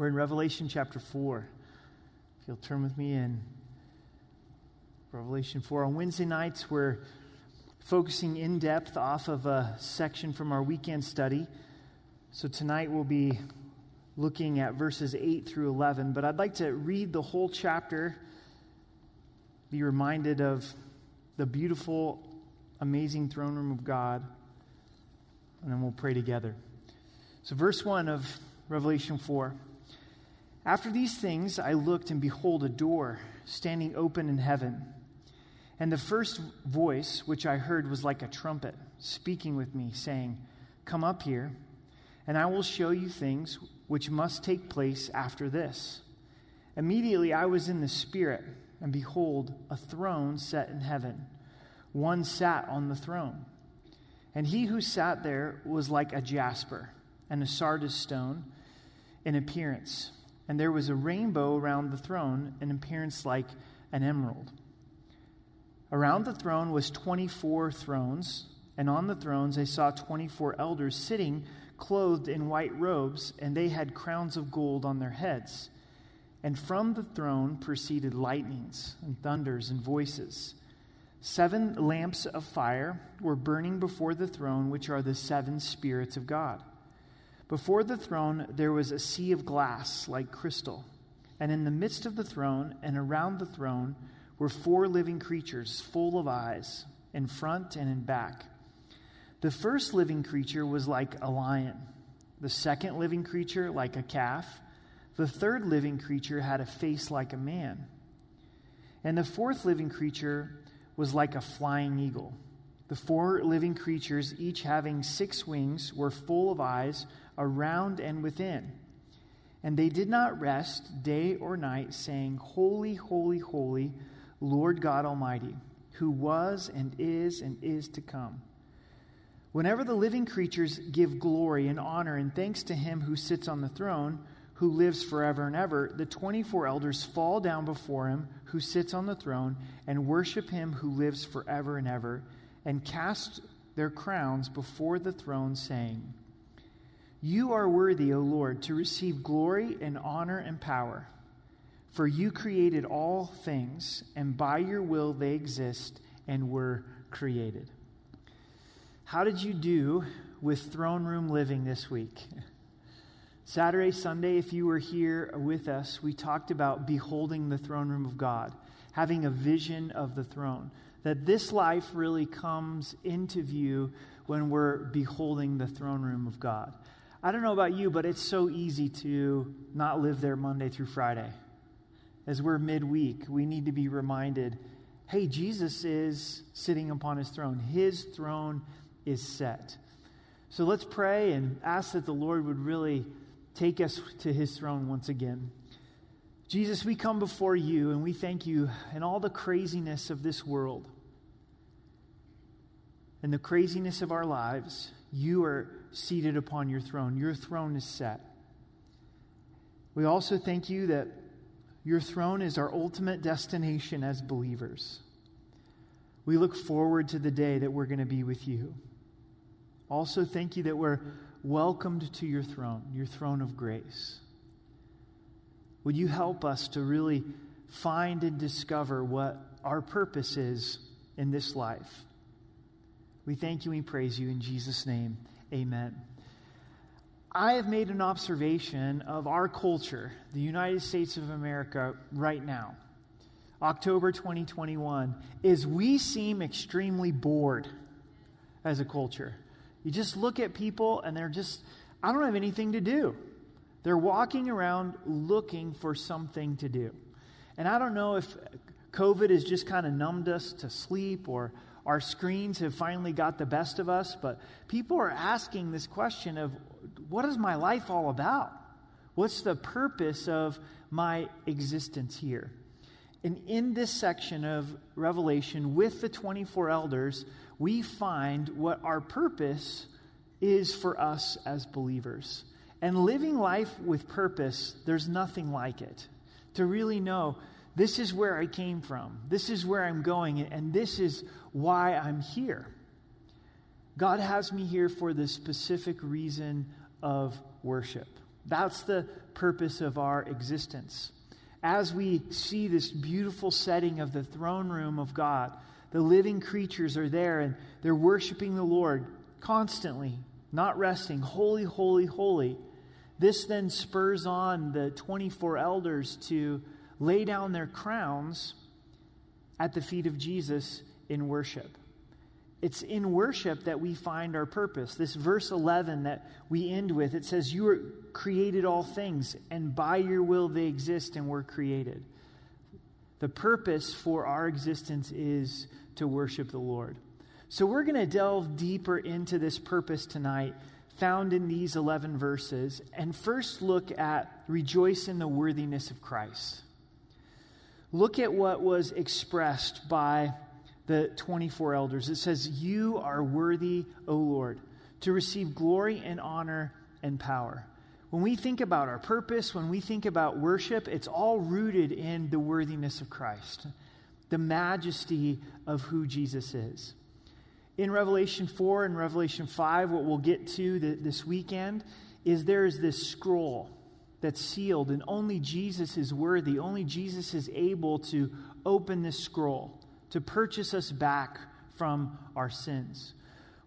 We're in Revelation chapter 4. If you'll turn with me in Revelation 4. On Wednesday nights, we're focusing in depth off of a section from our weekend study. So tonight we'll be looking at verses 8 through 11. But I'd like to read the whole chapter, be reminded of the beautiful, amazing throne room of God, and then we'll pray together. So, verse 1 of Revelation 4. After these things, I looked, and behold, a door standing open in heaven. And the first voice which I heard was like a trumpet speaking with me, saying, Come up here, and I will show you things which must take place after this. Immediately I was in the Spirit, and behold, a throne set in heaven. One sat on the throne. And he who sat there was like a jasper and a sardius stone in appearance and there was a rainbow around the throne, an appearance like an emerald. Around the throne was 24 thrones, and on the thrones I saw 24 elders sitting clothed in white robes, and they had crowns of gold on their heads. And from the throne proceeded lightnings and thunders and voices. Seven lamps of fire were burning before the throne, which are the seven spirits of God. Before the throne there was a sea of glass like crystal, and in the midst of the throne and around the throne were four living creatures full of eyes, in front and in back. The first living creature was like a lion, the second living creature like a calf, the third living creature had a face like a man, and the fourth living creature was like a flying eagle. The four living creatures, each having six wings, were full of eyes around and within. And they did not rest day or night, saying, Holy, holy, holy, Lord God Almighty, who was and is and is to come. Whenever the living creatures give glory and honor and thanks to him who sits on the throne, who lives forever and ever, the 24 elders fall down before him who sits on the throne and worship him who lives forever and ever, and cast their crowns before the throne, saying, you are worthy, O Lord, to receive glory and honor and power. For you created all things, and by your will they exist and were created. How did you do with throne room living this week? Saturday, Sunday, if you were here with us, we talked about beholding the throne room of God, having a vision of the throne. That this life really comes into view when we're beholding the throne room of God. I don't know about you, but it's so easy to not live there Monday through Friday. As we're midweek, we need to be reminded hey, Jesus is sitting upon his throne, his throne is set. So let's pray and ask that the Lord would really take us to his throne once again. Jesus, we come before you and we thank you in all the craziness of this world and the craziness of our lives. You are seated upon your throne. Your throne is set. We also thank you that your throne is our ultimate destination as believers. We look forward to the day that we're going to be with you. Also, thank you that we're welcomed to your throne, your throne of grace. Would you help us to really find and discover what our purpose is in this life? We thank you and praise you in Jesus' name. Amen. I have made an observation of our culture, the United States of America, right now, October 2021, is we seem extremely bored as a culture. You just look at people and they're just, I don't have anything to do. They're walking around looking for something to do. And I don't know if COVID has just kind of numbed us to sleep or our screens have finally got the best of us, but people are asking this question of what is my life all about? What's the purpose of my existence here? And in this section of Revelation with the 24 elders, we find what our purpose is for us as believers. And living life with purpose, there's nothing like it. To really know this is where I came from. This is where I'm going, and this is why I'm here. God has me here for the specific reason of worship. That's the purpose of our existence. As we see this beautiful setting of the throne room of God, the living creatures are there and they're worshiping the Lord constantly, not resting. Holy, holy, holy. This then spurs on the 24 elders to lay down their crowns at the feet of Jesus in worship. It's in worship that we find our purpose. This verse 11 that we end with, it says, You created all things, and by your will they exist and were created. The purpose for our existence is to worship the Lord. So we're going to delve deeper into this purpose tonight, found in these 11 verses, and first look at rejoice in the worthiness of Christ. Look at what was expressed by the 24 elders. It says, You are worthy, O Lord, to receive glory and honor and power. When we think about our purpose, when we think about worship, it's all rooted in the worthiness of Christ, the majesty of who Jesus is. In Revelation 4 and Revelation 5, what we'll get to the, this weekend is there is this scroll that's sealed, and only Jesus is worthy. Only Jesus is able to open this scroll to purchase us back from our sins.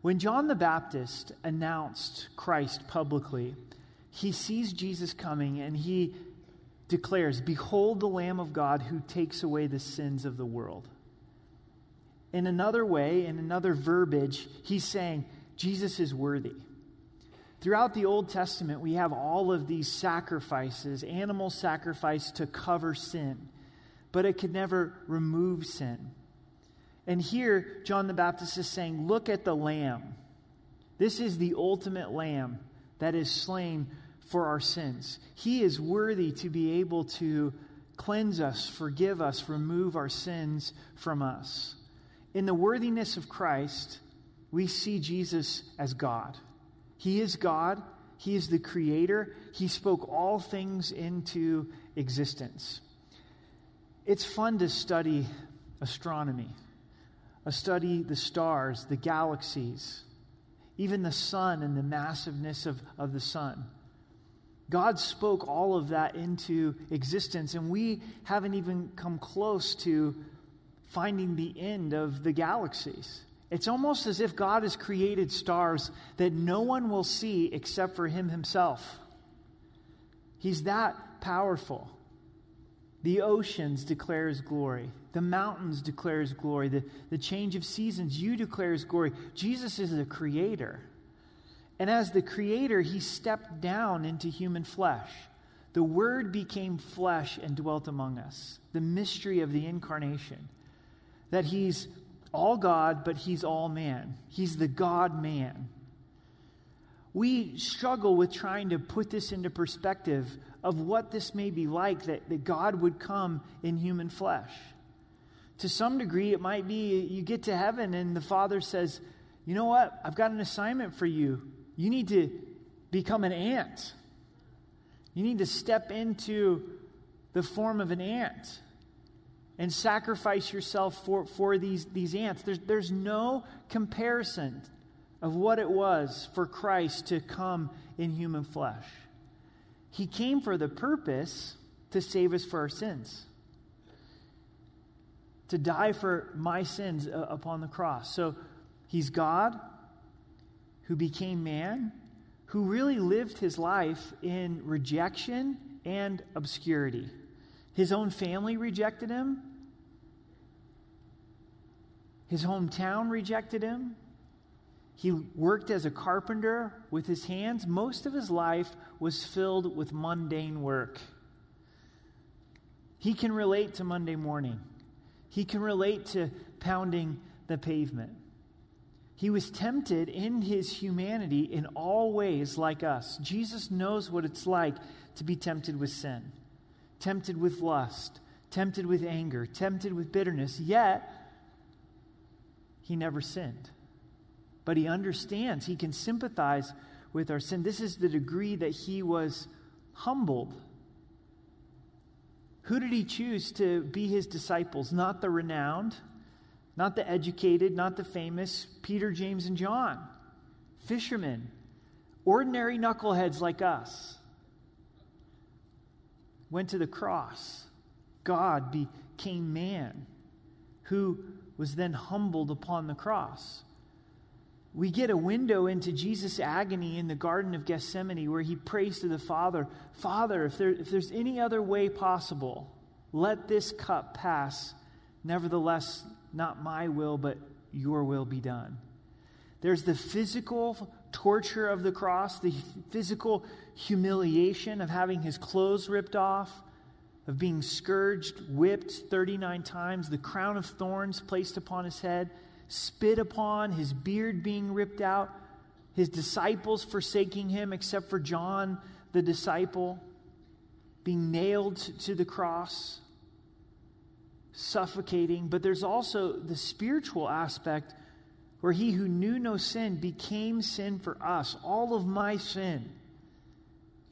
When John the Baptist announced Christ publicly, he sees Jesus coming and he declares, Behold the Lamb of God who takes away the sins of the world. In another way, in another verbiage, he's saying, Jesus is worthy. Throughout the Old Testament, we have all of these sacrifices, animal sacrifice to cover sin, but it could never remove sin. And here, John the Baptist is saying, Look at the Lamb. This is the ultimate Lamb that is slain for our sins. He is worthy to be able to cleanse us, forgive us, remove our sins from us. In the worthiness of Christ, we see Jesus as God. He is God, He is the Creator, He spoke all things into existence. It's fun to study astronomy a study the stars, the galaxies, even the sun and the massiveness of, of the sun. God spoke all of that into existence, and we haven't even come close to finding the end of the galaxies. It's almost as if God has created stars that no one will see except for Him Himself. He's that powerful. The oceans declare his glory. The mountains declare his glory. The, the change of seasons, you declare his glory. Jesus is the creator. And as the creator, he stepped down into human flesh. The word became flesh and dwelt among us. The mystery of the incarnation. That he's all God, but he's all man. He's the God man. We struggle with trying to put this into perspective of what this may be like that, that God would come in human flesh. To some degree, it might be you get to heaven and the Father says, You know what? I've got an assignment for you. You need to become an ant. You need to step into the form of an ant and sacrifice yourself for, for these, these ants. There's, there's no comparison of what it was for Christ to come in human flesh. He came for the purpose to save us for our sins, to die for my sins uh, upon the cross. So he's God who became man, who really lived his life in rejection and obscurity. His own family rejected him. His hometown rejected him. He worked as a carpenter with his hands. Most of his life was filled with mundane work. He can relate to Monday morning, he can relate to pounding the pavement. He was tempted in his humanity in all ways like us. Jesus knows what it's like to be tempted with sin, tempted with lust, tempted with anger, tempted with bitterness, yet he never sinned but he understands, he can sympathize with our sin. This is the degree that he was humbled. Who did he choose to be his disciples? Not the renowned, not the educated, not the famous, Peter, James, and John. Fishermen, ordinary knuckleheads like us. Went to the cross. God became man, who was then humbled upon the cross. We get a window into Jesus' agony in the Garden of Gethsemane where he prays to the Father Father, if, there, if there's any other way possible, let this cup pass. Nevertheless, not my will, but your will be done. There's the physical torture of the cross, the physical humiliation of having his clothes ripped off, of being scourged, whipped 39 times, the crown of thorns placed upon his head, spit upon, his beard being ripped out, his disciples forsaking him, except for John, the disciple, being nailed to the cross, suffocating. But there's also the spiritual aspect where he who knew no sin became sin for us, all of my sin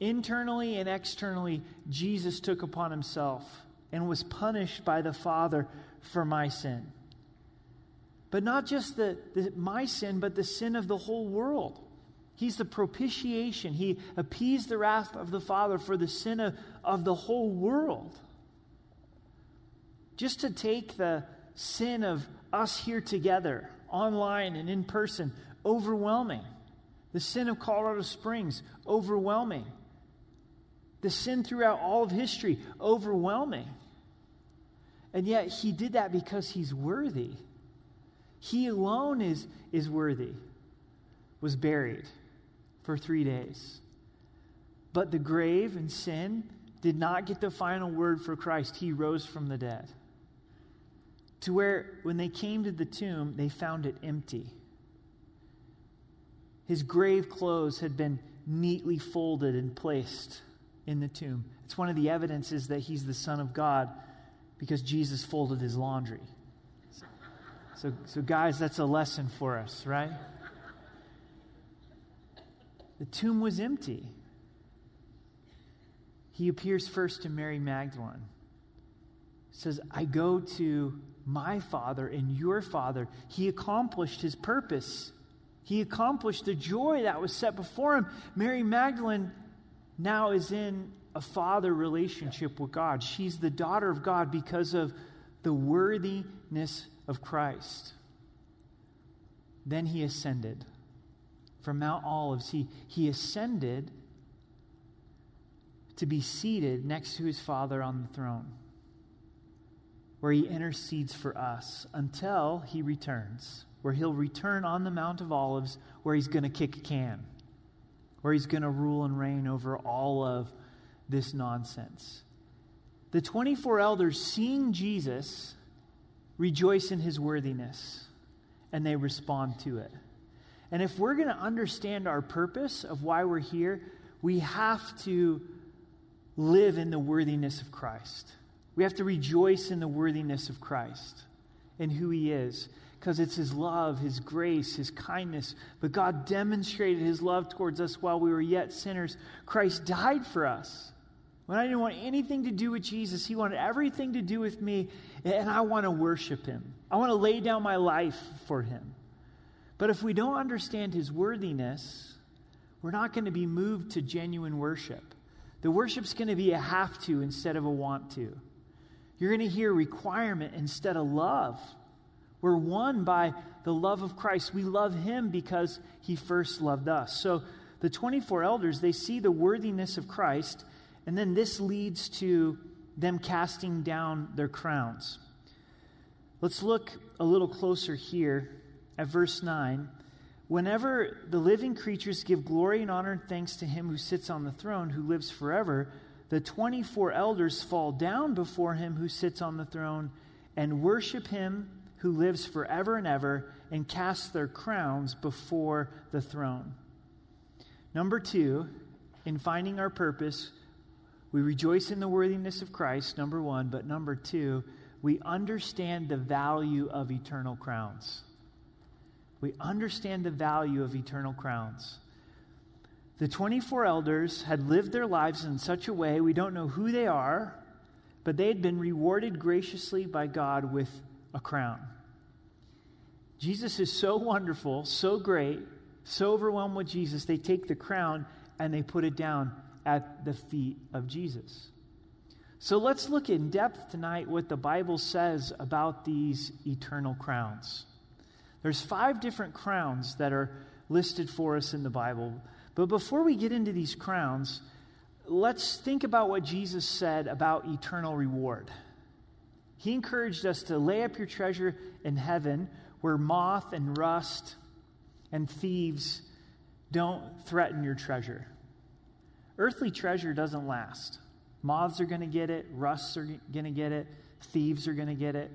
Internally and externally, Jesus took upon himself and was punished by the Father for my sin. But not just the, the, my sin, but the sin of the whole world. He's the propitiation. He appeased the wrath of the Father for the sin of, of the whole world. Just to take the sin of us here together, online and in person, overwhelming. The sin of Colorado Springs, overwhelming the sin throughout all of history, overwhelming. And yet he did that because he's worthy. He alone is, is worthy, was buried for three days. But the grave and sin did not get the final word for Christ. He rose from the dead. To where, when they came to the tomb, they found it empty. His grave clothes had been neatly folded and placed in the tomb. It's one of the evidences that he's the Son of God because Jesus folded his laundry. So, so guys, that's a lesson for us, right? The tomb was empty. He appears first to Mary Magdalene. Says, I go to my Father and your Father. He accomplished his purpose. He accomplished the joy that was set before him. Mary Magdalene now is in a father relationship with God. She's the daughter of God because of the worthiness of Christ. Then he ascended from Mount Olives. He, he ascended to be seated next to his Father on the throne, where he intercedes for us until he returns, where he'll return on the Mount of Olives, where he's going to kick a can where he's going to rule and reign over all of this nonsense. The 24 elders, seeing Jesus, rejoice in his worthiness and they respond to it. And if we're going to understand our purpose of why we're here, we have to live in the worthiness of Christ. We have to rejoice in the worthiness of Christ and who he is because it's His love, His grace, His kindness. But God demonstrated His love towards us while we were yet sinners. Christ died for us. When I didn't want anything to do with Jesus, He wanted everything to do with me, and I want to worship Him. I want to lay down my life for Him. But if we don't understand His worthiness, we're not going to be moved to genuine worship. The worship's going to be a have to instead of a want to. You're going to hear requirement instead of love. We're won by the love of Christ. We love him because he first loved us. So the 24 elders, they see the worthiness of Christ, and then this leads to them casting down their crowns. Let's look a little closer here at verse 9. Whenever the living creatures give glory and honor and thanks to him who sits on the throne, who lives forever, the 24 elders fall down before him who sits on the throne and worship him who lives forever and ever and cast their crowns before the throne. Number two, in finding our purpose, we rejoice in the worthiness of Christ, number one, but number two, we understand the value of eternal crowns. We understand the value of eternal crowns. The 24 elders had lived their lives in such a way, we don't know who they are, but they had been rewarded graciously by God with a crown. Jesus is so wonderful, so great, so overwhelmed with Jesus, they take the crown and they put it down at the feet of Jesus. So let's look in depth tonight what the Bible says about these eternal crowns. There's five different crowns that are listed for us in the Bible. But before we get into these crowns, let's think about what Jesus said about eternal reward. He encouraged us to lay up your treasure in heaven where moth and rust and thieves don't threaten your treasure. Earthly treasure doesn't last. Moths are going to get it, rusts are going to get it, thieves are going to get it.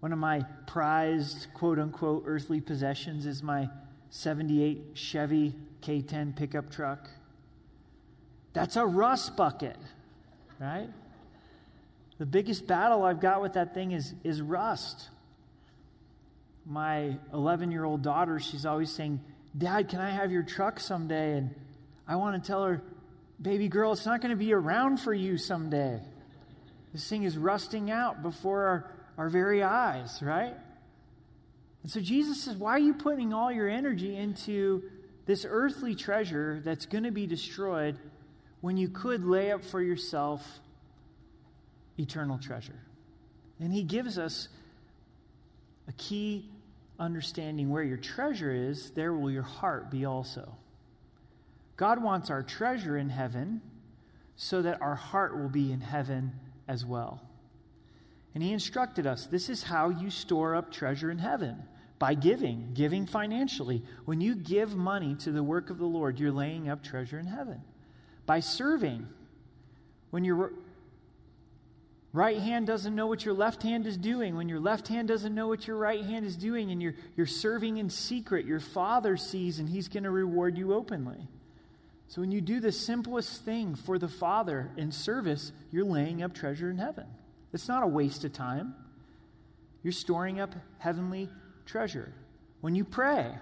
One of my prized, quote unquote, earthly possessions is my 78 Chevy K10 pickup truck. That's a rust bucket, right? The biggest battle I've got with that thing is, is rust. My 11 year old daughter, she's always saying, Dad, can I have your truck someday? And I want to tell her, baby girl, it's not going to be around for you someday. This thing is rusting out before our, our very eyes, right? And so Jesus says, Why are you putting all your energy into this earthly treasure that's going to be destroyed when you could lay up for yourself eternal treasure? And he gives us a key understanding where your treasure is, there will your heart be also. God wants our treasure in heaven so that our heart will be in heaven as well. And he instructed us this is how you store up treasure in heaven by giving, giving financially. When you give money to the work of the Lord, you're laying up treasure in heaven. By serving, when your right hand doesn't know what your left hand is doing, when your left hand doesn't know what your right hand is doing, and you're, you're serving in secret, your Father sees and He's going to reward you openly. So when you do the simplest thing for the Father in service, you're laying up treasure in heaven. It's not a waste of time. You're storing up heavenly treasure. When you pray,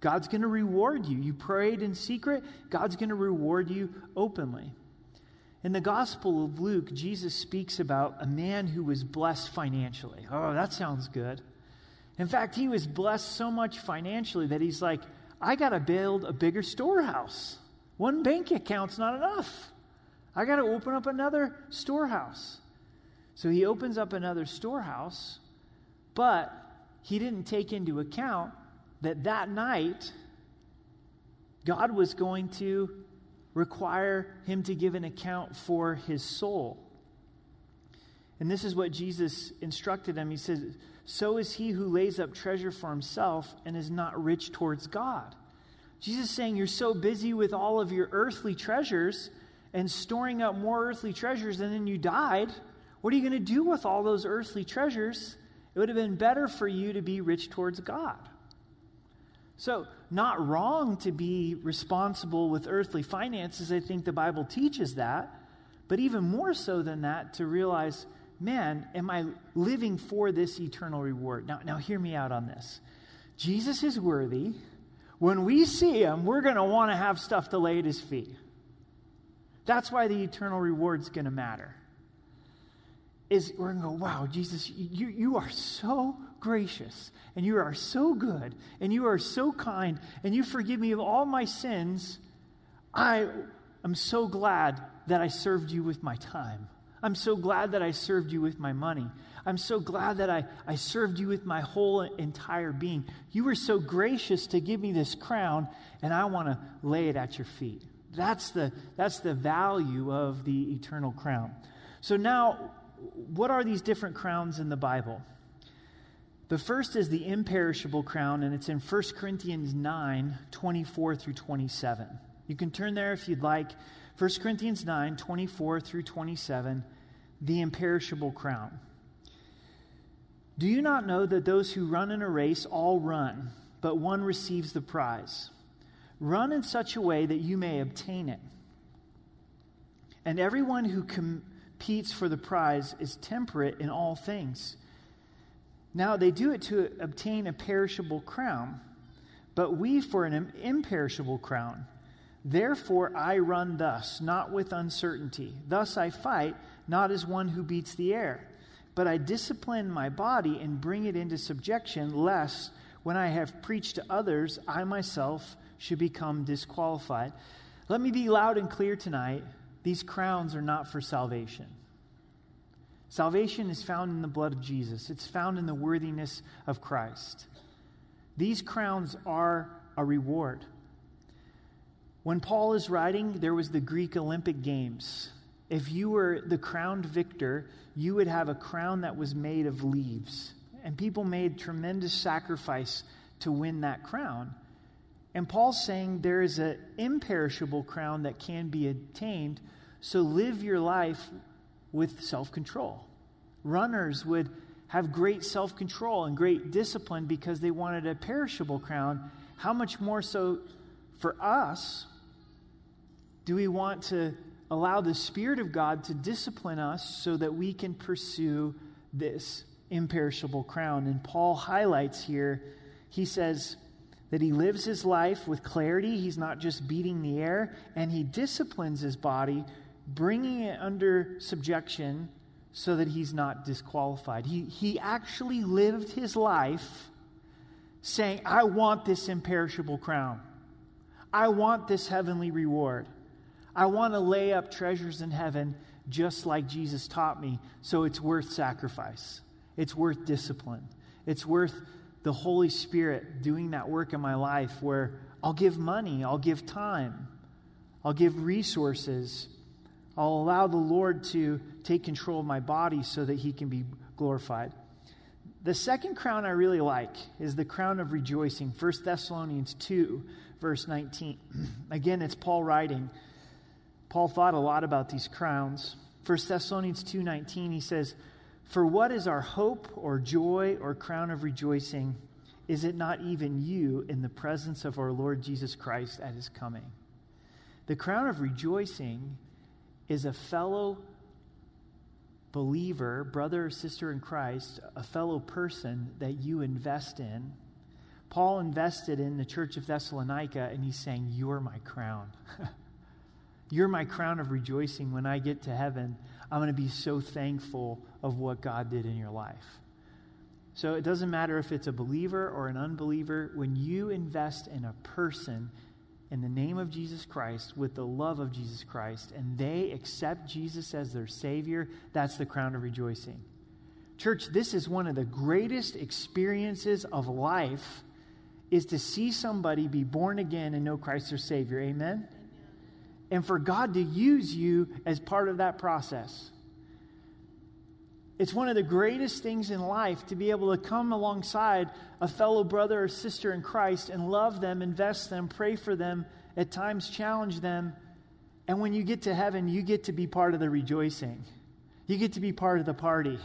God's going to reward you. You prayed in secret, God's going to reward you openly. In the Gospel of Luke, Jesus speaks about a man who was blessed financially. Oh, that sounds good. In fact, he was blessed so much financially that he's like, I got to build a bigger storehouse. One bank account's not enough. I got to open up another storehouse. So he opens up another storehouse, but he didn't take into account that that night God was going to require him to give an account for his soul. And this is what Jesus instructed him. He says, so is he who lays up treasure for himself and is not rich towards God. Jesus is saying you're so busy with all of your earthly treasures and storing up more earthly treasures, and then you died. What are you going to do with all those earthly treasures? It would have been better for you to be rich towards God. So, not wrong to be responsible with earthly finances. I think the Bible teaches that. But even more so than that, to realize man, am I living for this eternal reward? Now, now hear me out on this. Jesus is worthy. When we see him, we're going to want to have stuff to lay at his feet. That's why the eternal reward is going to matter. Is we're going to go, wow, Jesus, you, you are so gracious, and you are so good, and you are so kind, and you forgive me of all my sins. I am so glad that I served you with my time. I'm so glad that I served you with my money. I'm so glad that I, I served you with my whole entire being. You were so gracious to give me this crown, and I want to lay it at your feet. That's the, that's the value of the eternal crown. So, now, what are these different crowns in the Bible? The first is the imperishable crown, and it's in 1 Corinthians 9 24 through 27. You can turn there if you'd like. 1 Corinthians 9 24 through 27 the imperishable crown. Do you not know that those who run in a race all run, but one receives the prize? Run in such a way that you may obtain it. And everyone who competes for the prize is temperate in all things. Now they do it to obtain a perishable crown, but we for an imperishable crown. Therefore I run thus, not with uncertainty. Thus I fight not as one who beats the air, but I discipline my body and bring it into subjection, lest when I have preached to others, I myself should become disqualified. Let me be loud and clear tonight these crowns are not for salvation. Salvation is found in the blood of Jesus, it's found in the worthiness of Christ. These crowns are a reward. When Paul is writing, there was the Greek Olympic Games. If you were the crowned victor, you would have a crown that was made of leaves. And people made tremendous sacrifice to win that crown. And Paul's saying there is an imperishable crown that can be attained, so live your life with self control. Runners would have great self control and great discipline because they wanted a perishable crown. How much more so for us do we want to allow the Spirit of God to discipline us so that we can pursue this imperishable crown? And Paul highlights here, he says, that he lives his life with clarity. He's not just beating the air, and he disciplines his body, bringing it under subjection so that he's not disqualified. He, he actually lived his life saying, I want this imperishable crown. I want this heavenly reward. I want to lay up treasures in heaven just like Jesus taught me. So it's worth sacrifice, it's worth discipline, it's worth the Holy Spirit doing that work in my life where I'll give money, I'll give time, I'll give resources, I'll allow the Lord to take control of my body so that He can be glorified. The second crown I really like is the crown of rejoicing. 1 Thessalonians 2, verse 19. Again, it's Paul writing. Paul thought a lot about these crowns. 1 Thessalonians 2:19 he says, for what is our hope or joy or crown of rejoicing? Is it not even you in the presence of our Lord Jesus Christ at his coming? The crown of rejoicing is a fellow believer, brother or sister in Christ, a fellow person that you invest in. Paul invested in the church of Thessalonica, and he's saying, You're my crown. You're my crown of rejoicing when I get to heaven. I'm going to be so thankful of what God did in your life. So it doesn't matter if it's a believer or an unbeliever, when you invest in a person in the name of Jesus Christ with the love of Jesus Christ and they accept Jesus as their Savior, that's the crown of rejoicing. Church, this is one of the greatest experiences of life is to see somebody be born again and know Christ their Savior. Amen? And for God to use you as part of that process. It's one of the greatest things in life to be able to come alongside a fellow brother or sister in Christ and love them, invest them, pray for them, at times challenge them. And when you get to heaven, you get to be part of the rejoicing. You get to be part of the party.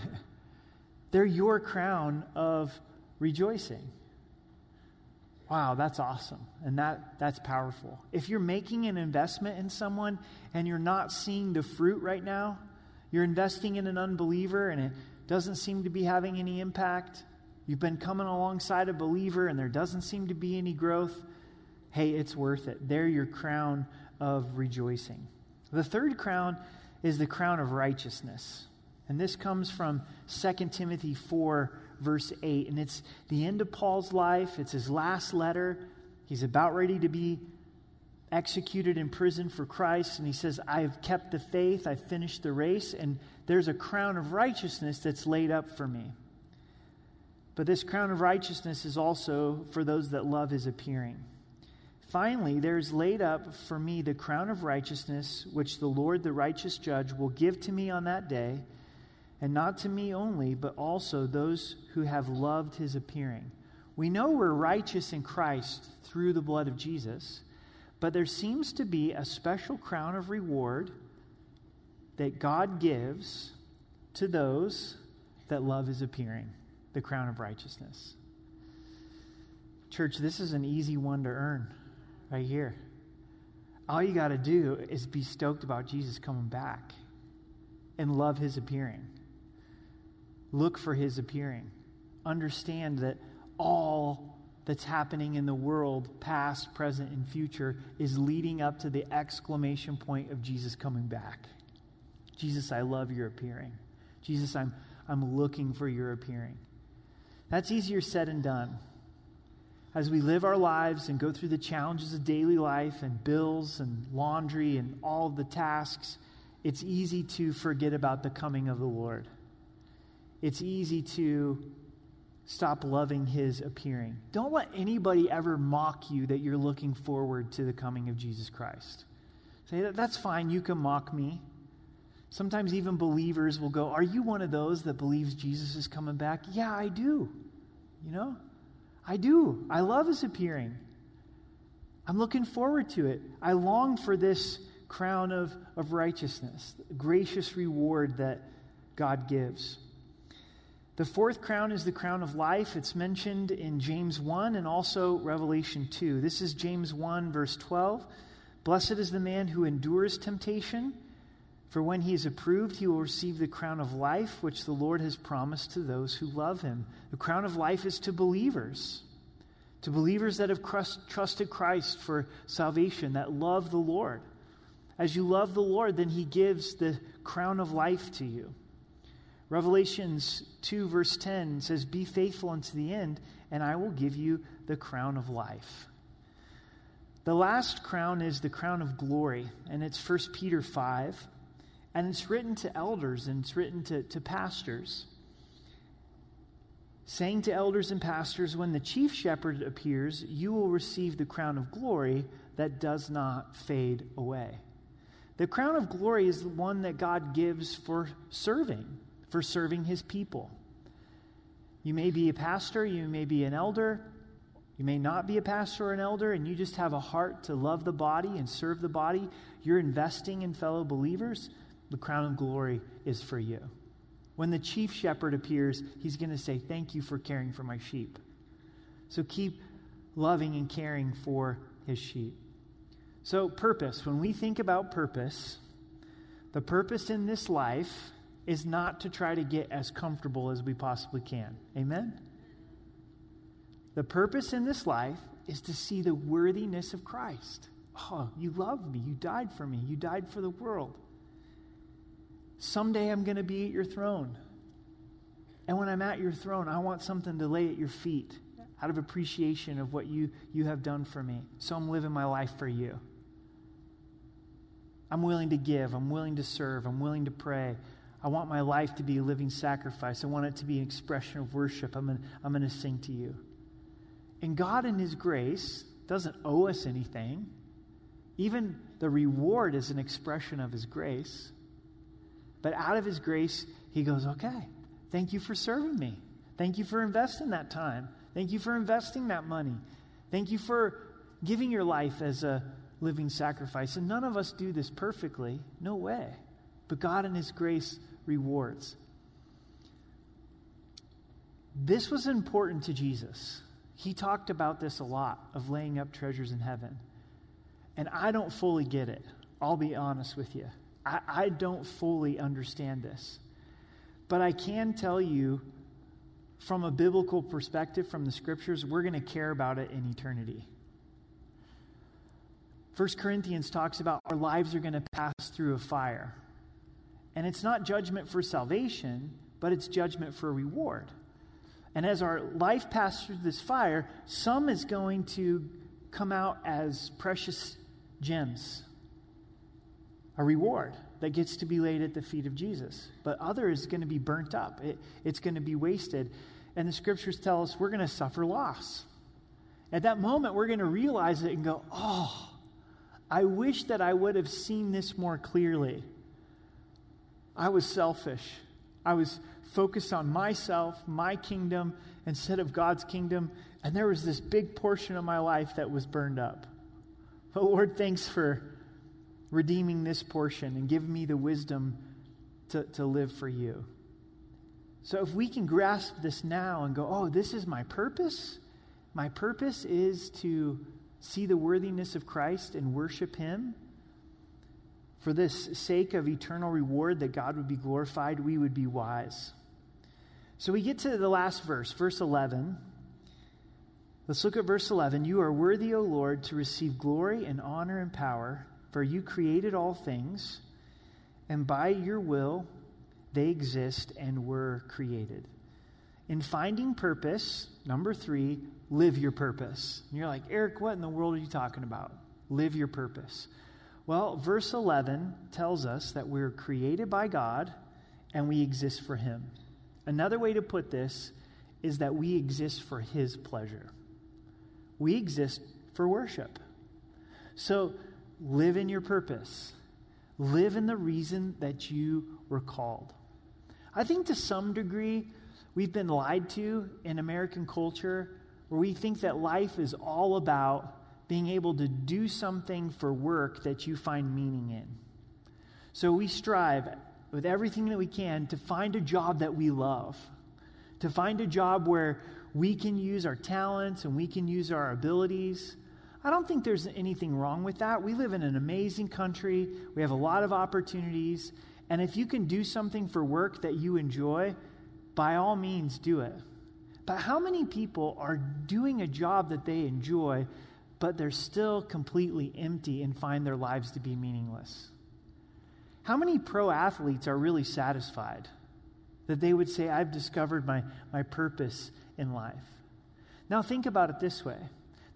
They're your crown of rejoicing. Wow, that's awesome. And that, that's powerful. If you're making an investment in someone and you're not seeing the fruit right now, you're investing in an unbeliever and it doesn't seem to be having any impact, you've been coming alongside a believer and there doesn't seem to be any growth, hey, it's worth it. They're your crown of rejoicing. The third crown is the crown of righteousness. And this comes from 2 Timothy 4 verse 8. And it's the end of Paul's life, it's his last letter. He's about ready to be executed in prison for Christ. And he says, I have kept the faith, I've finished the race, and there's a crown of righteousness that's laid up for me. But this crown of righteousness is also for those that love his appearing. Finally, there is laid up for me the crown of righteousness, which the Lord, the righteous judge, will give to me on that day and not to me only, but also those who have loved his appearing. We know we're righteous in Christ through the blood of Jesus, but there seems to be a special crown of reward that God gives to those that love his appearing, the crown of righteousness. Church, this is an easy one to earn right here. All you got to do is be stoked about Jesus coming back and love his appearing. Look for his appearing. Understand that all that's happening in the world, past, present, and future, is leading up to the exclamation point of Jesus coming back. Jesus, I love your appearing. Jesus, I'm, I'm looking for your appearing. That's easier said than done. As we live our lives and go through the challenges of daily life and bills and laundry and all the tasks, it's easy to forget about the coming of the Lord. It's easy to stop loving his appearing. Don't let anybody ever mock you that you're looking forward to the coming of Jesus Christ. Say, that that's fine, you can mock me. Sometimes even believers will go, Are you one of those that believes Jesus is coming back? Yeah, I do. You know? I do. I love his appearing. I'm looking forward to it. I long for this crown of, of righteousness, gracious reward that God gives. The fourth crown is the crown of life. It's mentioned in James 1 and also Revelation 2. This is James 1, verse 12. Blessed is the man who endures temptation, for when he is approved, he will receive the crown of life which the Lord has promised to those who love him. The crown of life is to believers, to believers that have trusted Christ for salvation, that love the Lord. As you love the Lord, then he gives the crown of life to you. Revelations 2, verse 10 says, Be faithful unto the end, and I will give you the crown of life. The last crown is the crown of glory, and it's 1 Peter 5. And it's written to elders and it's written to, to pastors, saying to elders and pastors, When the chief shepherd appears, you will receive the crown of glory that does not fade away. The crown of glory is the one that God gives for serving, for serving his people. You may be a pastor, you may be an elder, you may not be a pastor or an elder, and you just have a heart to love the body and serve the body. You're investing in fellow believers. The crown of glory is for you. When the chief shepherd appears, he's going to say, Thank you for caring for my sheep. So keep loving and caring for his sheep. So, purpose. When we think about purpose, the purpose in this life is not to try to get as comfortable as we possibly can. Amen? The purpose in this life is to see the worthiness of Christ. Oh, you loved me. You died for me. You died for the world. Someday I'm going to be at your throne. And when I'm at your throne, I want something to lay at your feet out of appreciation of what you, you have done for me. So I'm living my life for you. I'm willing to give. I'm willing to serve. I'm willing to pray. I want my life to be a living sacrifice. I want it to be an expression of worship. I'm going I'm to sing to you. And God, in His grace, doesn't owe us anything. Even the reward is an expression of His grace. But out of His grace, He goes, okay, thank you for serving me. Thank you for investing that time. Thank you for investing that money. Thank you for giving your life as a living sacrifice. And none of us do this perfectly. No way. But God, in His grace, rewards. This was important to Jesus. He talked about this a lot of laying up treasures in heaven. And I don't fully get it. I'll be honest with you. I, I don't fully understand this. But I can tell you from a biblical perspective, from the scriptures, we're going to care about it in eternity. 1 Corinthians talks about our lives are going to pass through a fire. And it's not judgment for salvation, but it's judgment for reward. And as our life passes through this fire, some is going to come out as precious gems, a reward that gets to be laid at the feet of Jesus. But other is going to be burnt up, it, it's going to be wasted. And the scriptures tell us we're going to suffer loss. At that moment, we're going to realize it and go, oh, I wish that I would have seen this more clearly. I was selfish. I was focused on myself, my kingdom, instead of God's kingdom. And there was this big portion of my life that was burned up. But Lord, thanks for redeeming this portion and giving me the wisdom to, to live for you. So if we can grasp this now and go, oh, this is my purpose, my purpose is to see the worthiness of Christ and worship Him, for this sake of eternal reward that God would be glorified, we would be wise. So we get to the last verse, verse 11. Let's look at verse 11. You are worthy, O Lord, to receive glory and honor and power, for you created all things, and by your will they exist and were created. In finding purpose, number three, live your purpose. And you're like, Eric, what in the world are you talking about? Live your purpose. Well, verse 11 tells us that we're created by God and we exist for Him. Another way to put this is that we exist for His pleasure. We exist for worship. So live in your purpose, live in the reason that you were called. I think to some degree, we've been lied to in American culture where we think that life is all about being able to do something for work that you find meaning in. So we strive with everything that we can to find a job that we love, to find a job where we can use our talents and we can use our abilities. I don't think there's anything wrong with that. We live in an amazing country, we have a lot of opportunities. And if you can do something for work that you enjoy, by all means do it. But how many people are doing a job that they enjoy, but they're still completely empty and find their lives to be meaningless? How many pro athletes are really satisfied that they would say, I've discovered my, my purpose in life? Now, think about it this way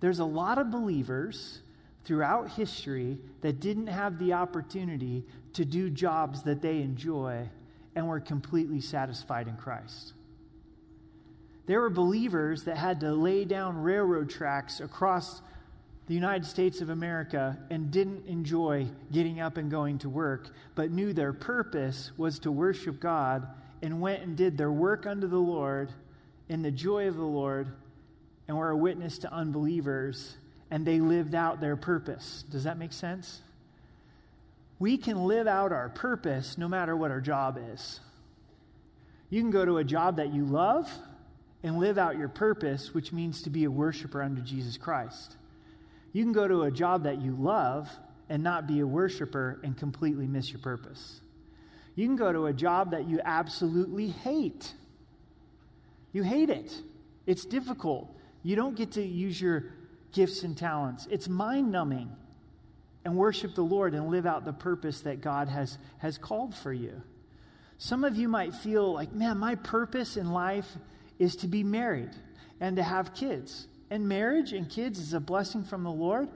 there's a lot of believers throughout history that didn't have the opportunity to do jobs that they enjoy and were completely satisfied in Christ. There were believers that had to lay down railroad tracks across the United States of America and didn't enjoy getting up and going to work, but knew their purpose was to worship God and went and did their work unto the Lord in the joy of the Lord and were a witness to unbelievers and they lived out their purpose. Does that make sense? We can live out our purpose no matter what our job is. You can go to a job that you love and live out your purpose, which means to be a worshiper unto Jesus Christ. You can go to a job that you love and not be a worshiper and completely miss your purpose. You can go to a job that you absolutely hate. You hate it. It's difficult. You don't get to use your gifts and talents. It's mind numbing. And worship the Lord and live out the purpose that God has, has called for you. Some of you might feel like, man, my purpose in life is to be married and to have kids. And marriage and kids is a blessing from the Lord,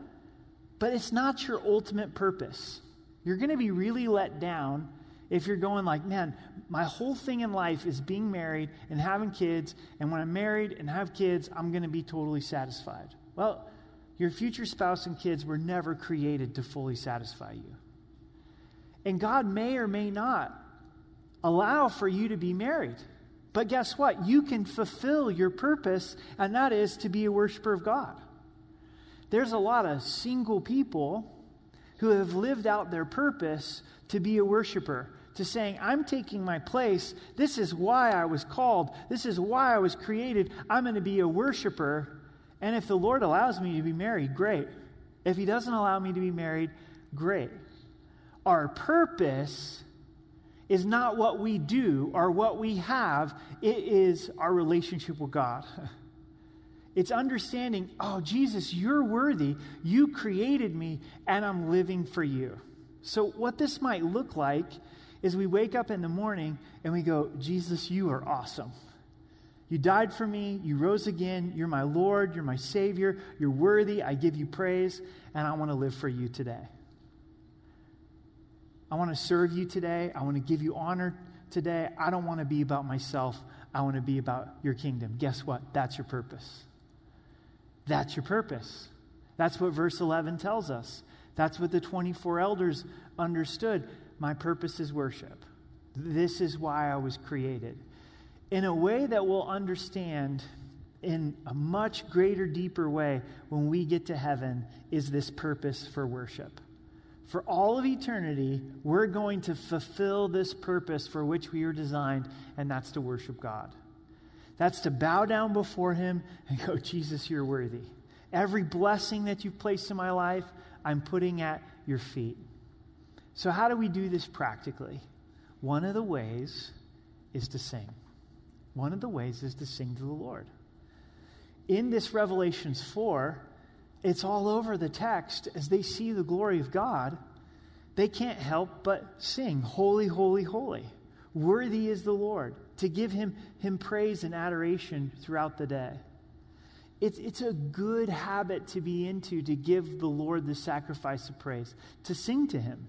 but it's not your ultimate purpose. You're going to be really let down if you're going like, man, my whole thing in life is being married and having kids, and when I'm married and have kids, I'm going to be totally satisfied. Well, your future spouse and kids were never created to fully satisfy you. And God may or may not allow for you to be married. But guess what? You can fulfill your purpose, and that is to be a worshiper of God. There's a lot of single people who have lived out their purpose to be a worshiper, to saying, I'm taking my place. This is why I was called. This is why I was created. I'm going to be a worshiper. And if the Lord allows me to be married, great. If He doesn't allow me to be married, great. Our purpose is not what we do or what we have, it is our relationship with God. It's understanding, oh, Jesus, you're worthy. You created me, and I'm living for you. So, what this might look like is we wake up in the morning and we go, Jesus, you are awesome. You died for me. You rose again. You're my Lord. You're my Savior. You're worthy. I give you praise, and I want to live for you today. I want to serve you today. I want to give you honor today. I don't want to be about myself. I want to be about your kingdom. Guess what? That's your purpose. That's your purpose. That's what verse 11 tells us. That's what the 24 elders understood. My purpose is worship. This is why I was created. In a way that we'll understand in a much greater, deeper way when we get to heaven is this purpose for worship for all of eternity, we're going to fulfill this purpose for which we are designed, and that's to worship God. That's to bow down before Him and go, Jesus, you're worthy. Every blessing that you've placed in my life, I'm putting at your feet. So, how do we do this practically? One of the ways is to sing. One of the ways is to sing to the Lord. In this Revelations 4, it's all over the text as they see the glory of God. They can't help but sing, Holy, holy, holy. Worthy is the Lord, to give him, him praise and adoration throughout the day. it's, it's a good habit to be into to give the Lord the sacrifice of praise, to sing to Him.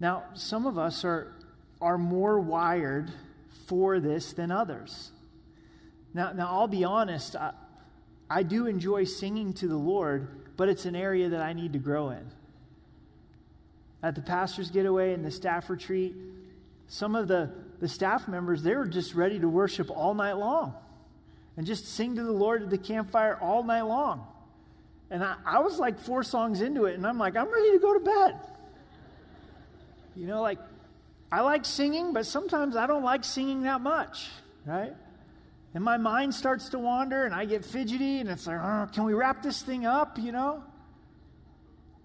Now, some of us are, are more wired for this than others. Now, now I'll be honest, I do enjoy singing to the Lord, but it's an area that I need to grow in. At the pastor's getaway and the staff retreat, some of the, the staff members, they were just ready to worship all night long and just sing to the Lord at the campfire all night long. And I, I was like four songs into it, and I'm like, I'm ready to go to bed. You know, like, I like singing, but sometimes I don't like singing that much, right? And my mind starts to wander, and I get fidgety, and it's like, oh, can we wrap this thing up, you know?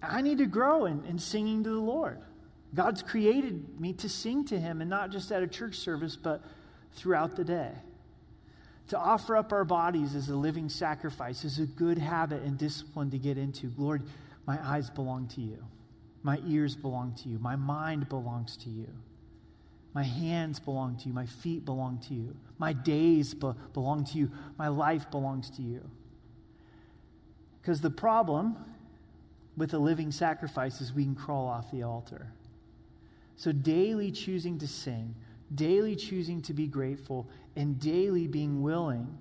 I need to grow in, in singing to the Lord. God's created me to sing to Him, and not just at a church service, but throughout the day. To offer up our bodies as a living sacrifice is a good habit and discipline to get into. Lord, my eyes belong to you. My ears belong to you. My mind belongs to you. My hands belong to you. My feet belong to you. My days be- belong to you. My life belongs to you. Because the problem with a living sacrifice is we can crawl off the altar. So, daily choosing to sing, daily choosing to be grateful, and daily being willing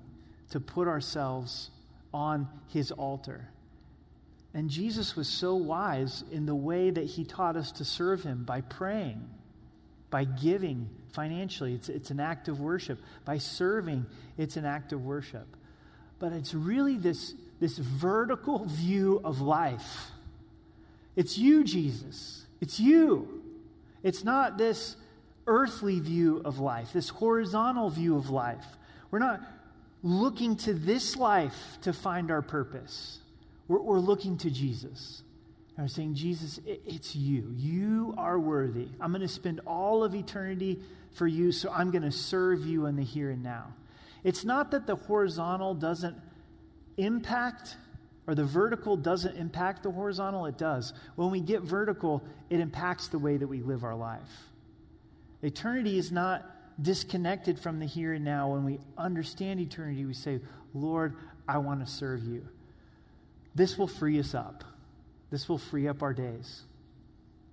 to put ourselves on his altar. And Jesus was so wise in the way that he taught us to serve him by praying, by giving financially. It's, it's an act of worship. By serving, it's an act of worship. But it's really this, this vertical view of life. It's you, Jesus. It's you. It's not this earthly view of life, this horizontal view of life. We're not looking to this life to find our purpose. We're, we're looking to Jesus. And we're saying, Jesus, it, it's you. You are worthy. I'm going to spend all of eternity for you, so I'm going to serve you in the here and now. It's not that the horizontal doesn't impact or the vertical doesn't impact the horizontal, it does. When we get vertical, it impacts the way that we live our life. Eternity is not disconnected from the here and now. When we understand eternity, we say, Lord, I want to serve you. This will free us up. This will free up our days.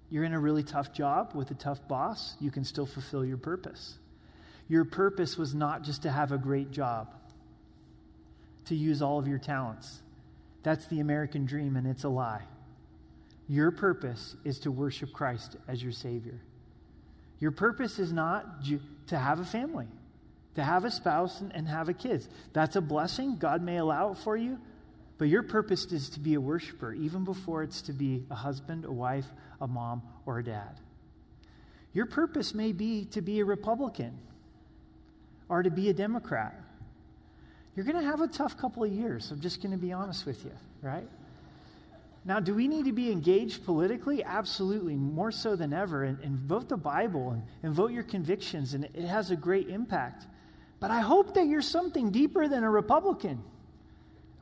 You're in a really tough job with a tough boss, you can still fulfill your purpose. Your purpose was not just to have a great job, to use all of your talents. That's the American dream, and it's a lie. Your purpose is to worship Christ as your Savior. Your purpose is not to have a family, to have a spouse and, and have a kids. That's a blessing. God may allow it for you. But your purpose is to be a worshiper, even before it's to be a husband, a wife, a mom, or a dad. Your purpose may be to be a Republican or to be a Democrat. You're going to have a tough couple of years. I'm just going to be honest with you, right? Now, do we need to be engaged politically? Absolutely, more so than ever. And, and vote the Bible and, and vote your convictions, and it has a great impact. But I hope that you're something deeper than a Republican.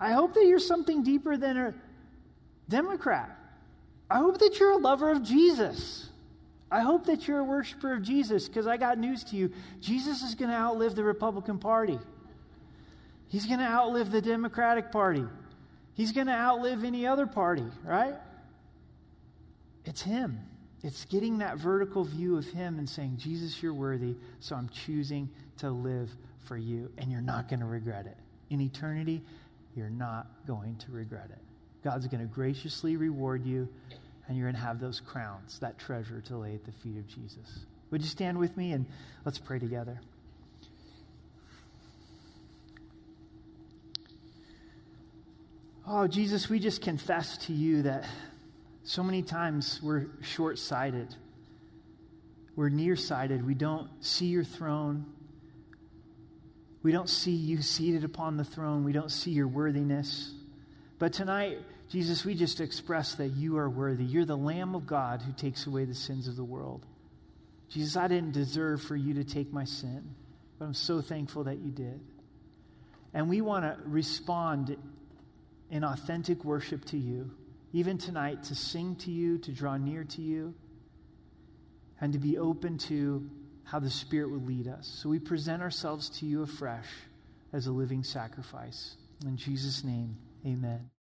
I hope that you're something deeper than a Democrat. I hope that you're a lover of Jesus. I hope that you're a worshiper of Jesus because I got news to you. Jesus is going to outlive the Republican Party, he's going to outlive the Democratic Party. He's going to outlive any other party, right? It's Him. It's getting that vertical view of Him and saying, Jesus, you're worthy, so I'm choosing to live for you, and you're not going to regret it. In eternity, you're not going to regret it. God's going to graciously reward you, and you're going to have those crowns, that treasure to lay at the feet of Jesus. Would you stand with me and let's pray together? Oh, Jesus, we just confess to you that so many times we're short sighted. We're nearsighted. We don't see your throne. We don't see you seated upon the throne. We don't see your worthiness. But tonight, Jesus, we just express that you are worthy. You're the Lamb of God who takes away the sins of the world. Jesus, I didn't deserve for you to take my sin, but I'm so thankful that you did. And we want to respond in authentic worship to you, even tonight, to sing to you, to draw near to you, and to be open to how the Spirit will lead us. So we present ourselves to you afresh as a living sacrifice. In Jesus' name, amen.